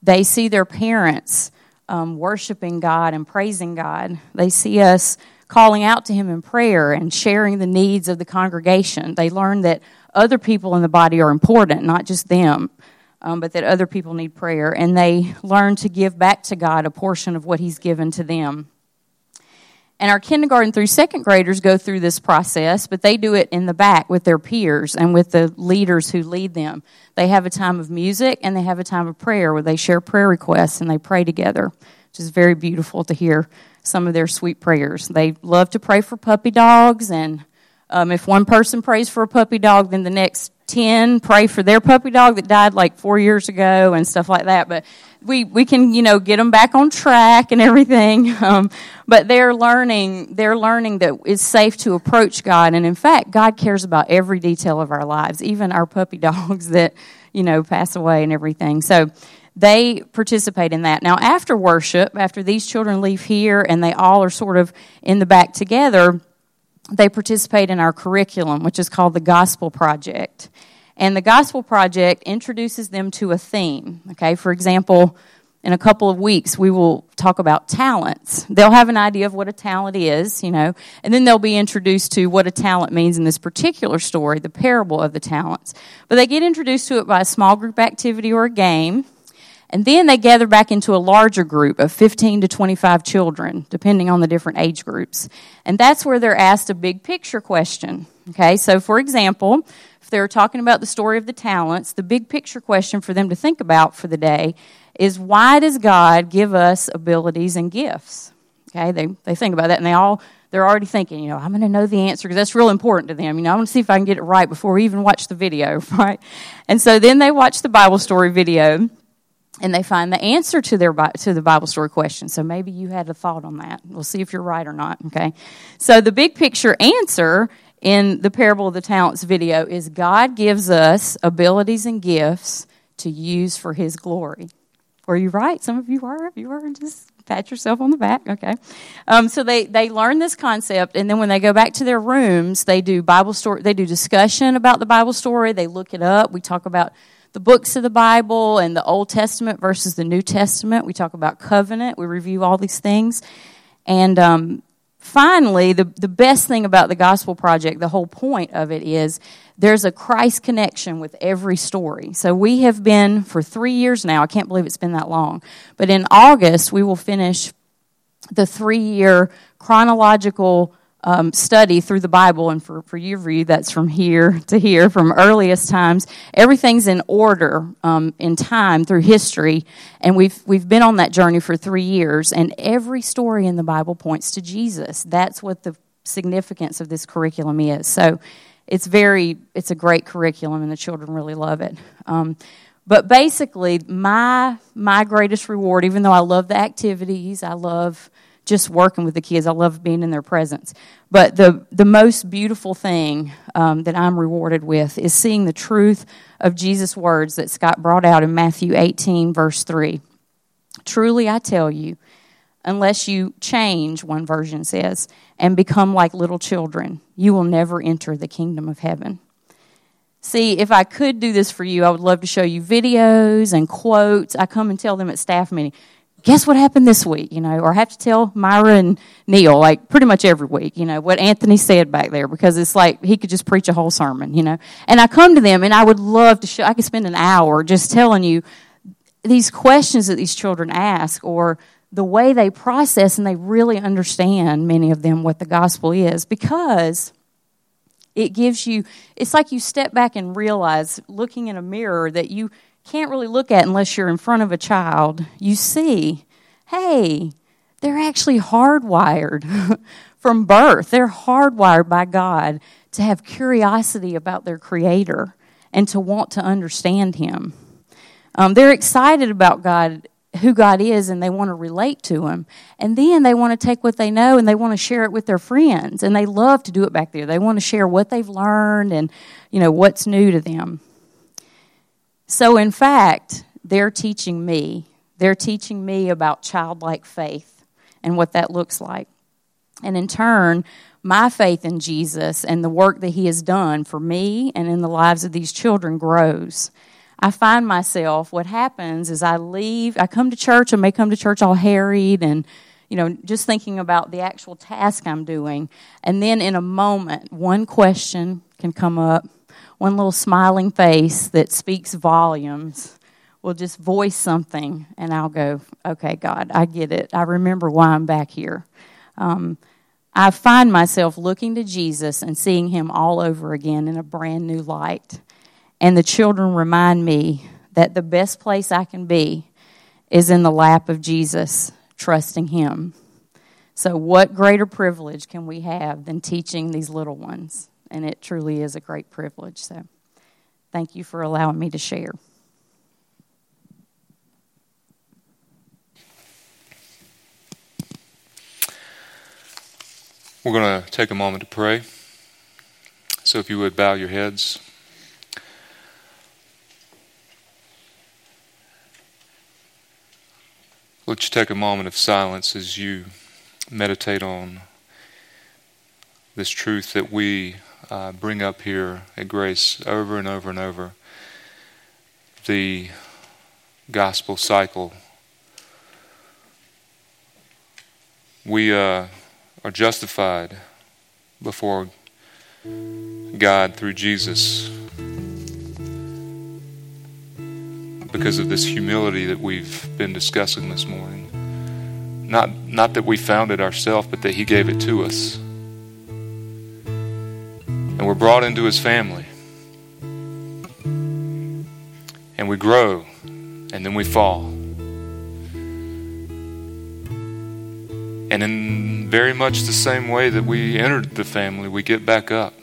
They see their parents um, worshiping God and praising God. They see us calling out to Him in prayer and sharing the needs of the congregation. They learn that other people in the body are important, not just them, um, but that other people need prayer. And they learn to give back to God a portion of what He's given to them. And our kindergarten through second graders go through this process, but they do it in the back with their peers and with the leaders who lead them. They have a time of music and they have a time of prayer where they share prayer requests and they pray together, which is very beautiful to hear some of their sweet prayers. They love to pray for puppy dogs, and um, if one person prays for a puppy dog, then the next 10 pray for their puppy dog that died like four years ago and stuff like that. But we, we can, you know, get them back on track and everything. *laughs* Um, but they're learning, they're learning that it's safe to approach God. And in fact, God cares about every detail of our lives, even our puppy *laughs* dogs that, you know, pass away and everything. So they participate in that. Now, after worship, after these children leave here and they all are sort of in the back together, they participate in our curriculum, which is called the Gospel Project. And the Gospel Project introduces them to a theme. Okay, for example, in a couple of weeks, we will talk about talents. They'll have an idea of what a talent is, you know, and then they'll be introduced to what a talent means in this particular story, the parable of the talents. But they get introduced to it by a small group activity or a game. And then they gather back into a larger group of 15 to 25 children, depending on the different age groups. And that's where they're asked a big picture question. Okay, so for example, if they're talking about the story of the talents, the big picture question for them to think about for the day is why does God give us abilities and gifts? Okay, they, they think about that and they all they're already thinking, you know, I'm going to know the answer because that's real important to them. You know, I want to see if I can get it right before we even watch the video, *laughs* right? And so then they watch the Bible story video and they find the answer to their to the Bible story question. So maybe you had a thought on that. We'll see if you're right or not. Okay. So the big picture answer in the parable of the talents video is God gives us abilities and gifts to use for His glory. Were you right? Some of you are. If you are just pat yourself on the back. Okay. Um, so they they learn this concept, and then when they go back to their rooms, they do Bible story. They do discussion about the Bible story. They look it up. We talk about the books of the Bible and the Old Testament versus the New Testament. We talk about covenant. We review all these things. And um, finally, the, the best thing about the Gospel Project, the whole point of it is there's a Christ connection with every story. So we have been for three years now. I can't believe it's been that long. But in August, we will finish the three year chronological um, study through the Bible, and for, for your view, that's from here to here, from earliest times. Everything's in order um, in time through history, and we've we've been on that journey for three years. And every story in the Bible points to Jesus. That's what the significance of this curriculum is. So, it's very it's a great curriculum, and the children really love it. Um, but basically, my my greatest reward, even though I love the activities, I love just working with the kids. I love being in their presence. But the, the most beautiful thing um, that I'm rewarded with is seeing the truth of Jesus' words that Scott brought out in Matthew 18, verse 3. Truly, I tell you, unless you change, one version says, and become like little children. You will never enter the kingdom of heaven. See, if I could do this for you, I would love to show you videos and quotes. I come and tell them at staff meeting, guess what happened this week, you know, or I have to tell Myra and Neil, like pretty much every week, you know, what Anthony said back there because it's like he could just preach a whole sermon, you know. And I come to them and I would love to show, I could spend an hour just telling you these questions that these children ask or the way they process and they really understand, many of them, what the gospel is because it gives you, it's like you step back and realize, looking in a mirror, that you can't really look at unless you're in front of a child. You see, hey, they're actually hardwired *laughs* from birth. They're hardwired by God to have curiosity about their Creator and to want to understand Him. Um, they're excited about God who God is and they want to relate to Him. And then they want to take what they know and they want to share it with their friends. And they love to do it back there. They want to share what they've learned and, you know, what's new to them. So, in fact, they're teaching me. They're teaching me about childlike faith and what that looks like. And in turn, my faith in Jesus and the work that He has done for me and in the lives of these children grows. I find myself, what happens is I leave, I come to church, I may come to church all harried and, you know, just thinking about the actual task I'm doing. And then in a moment, one question can come up, one little smiling face that speaks volumes will just voice something, and I'll go, okay, God, I get it. I remember why I'm back here. Um, I find myself looking to Jesus and seeing him all over again in a brand new light. And the children remind me that the best place I can be is in the lap of Jesus, trusting Him. So, what greater privilege can we have than teaching these little ones? And it truly is a great privilege. So, thank you for allowing me to share. We're going to take a moment to pray. So, if you would bow your heads. Let's take a moment of silence as you meditate on this truth that we uh, bring up here at Grace over and over and over. The gospel cycle. We uh, are justified before God through Jesus because of this humility that we've been discussing this morning. Not, not that we found it ourselves, but that He gave it to us. And we're brought into His family. And we grow, and then we fall. And in very much the same way that we entered the family, we get back up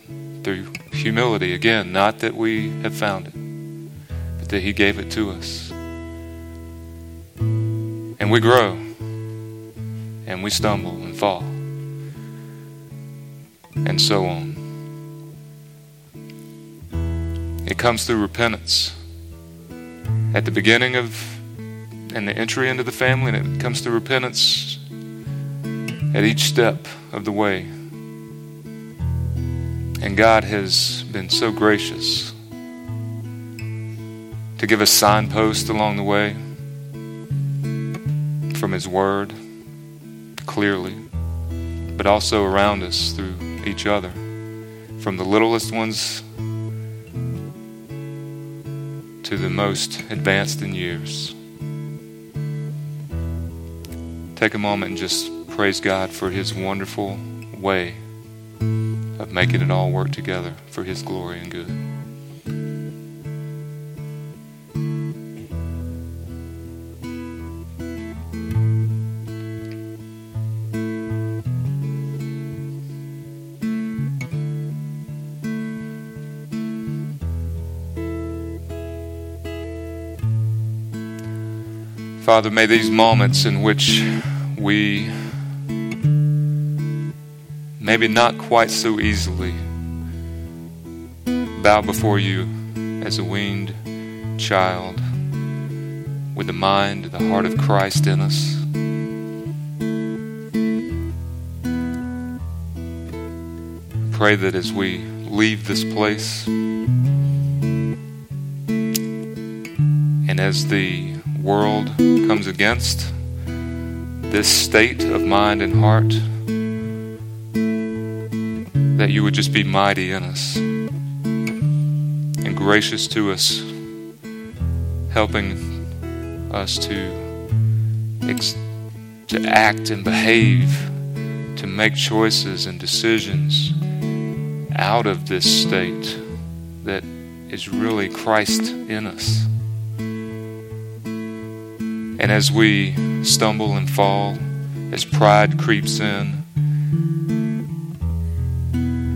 through humility. Again, not that we have found it but that He gave it to us. And we grow, and we stumble and fall, and so on. It comes through repentance at the beginning of and the entry into the family, and it comes through repentance at each step of the way. And God has been so gracious to give us signposts along the way from His Word clearly, but also around us through each other, from the littlest ones to the most advanced in years. Take a moment and just praise God for His wonderful way of making it all work together for His glory and good. Father, may these moments in which we maybe not quite so easily bow before you as a weaned child with the mind, the heart of Christ in us. Pray that as we leave this place and as the world comes against this state of mind and heart, that you would just be mighty in us and gracious to us, helping us to, ex- to act and behave, to make choices and decisions out of this state that is really Christ in us. And as we stumble and fall, as pride creeps in,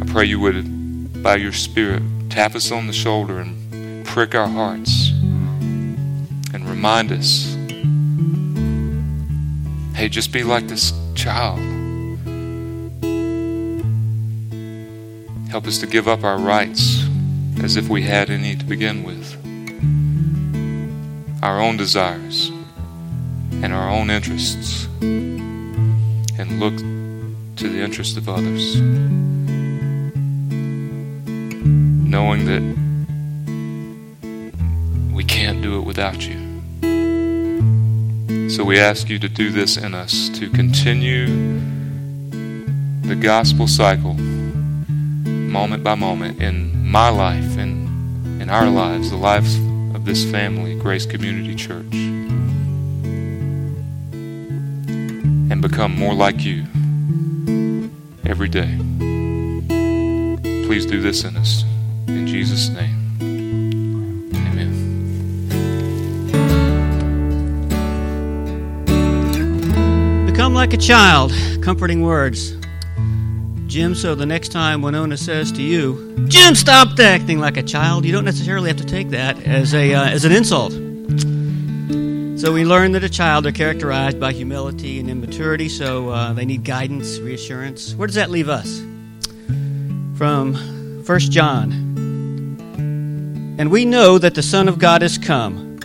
I pray you would, by your Spirit, tap us on the shoulder and prick our hearts and remind us hey, just be like this child. Help us to give up our rights as if we had any to begin with, our own desires and our own interests, and look to the interest of others, knowing that we can't do it without you. So we ask you to do this in us, to continue the gospel cycle moment by moment in my life and in our lives, the lives of this family, Grace Community Church, become more like you every day. Please do this in us. In Jesus' name. Amen. Become like a child. Comforting words. Jim, so the next time Winona says to you, Jim, stop acting like a child, you don't necessarily have to take that as, a, uh, as an insult. So we learn that a child are characterized by humility and immaturity, so uh, they need guidance, reassurance. Where does that leave us? From 1 John. And we know that the Son of God has come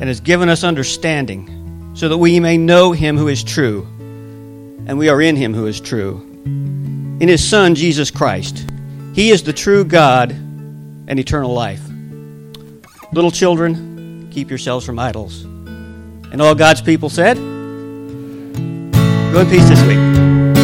and has given us understanding, so that we may know him who is true, and we are in him who is true in his Son, Jesus Christ. He is the true God and eternal life. Little children, keep yourselves from idols. And all God's people said, Go in peace this week.